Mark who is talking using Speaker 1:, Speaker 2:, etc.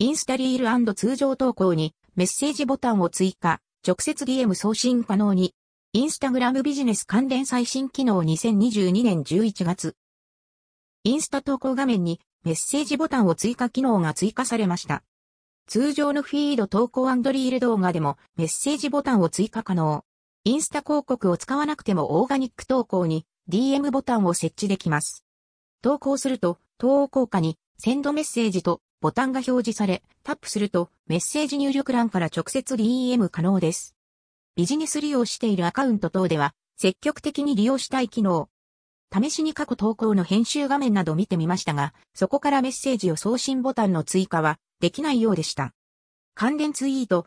Speaker 1: インスタリール通常投稿にメッセージボタンを追加、直接 DM 送信可能に。インスタグラムビジネス関連最新機能2022年11月。インスタ投稿画面にメッセージボタンを追加機能が追加されました。通常のフィード投稿リール動画でもメッセージボタンを追加可能。インスタ広告を使わなくてもオーガニック投稿に DM ボタンを設置できます。投稿すると投稿下にセンドメッセージとボタンが表示され、タップするとメッセージ入力欄から直接 DM 可能です。ビジネス利用しているアカウント等では積極的に利用したい機能。試しに過去投稿の編集画面など見てみましたが、そこからメッセージを送信ボタンの追加はできないようでした。関連ツイート、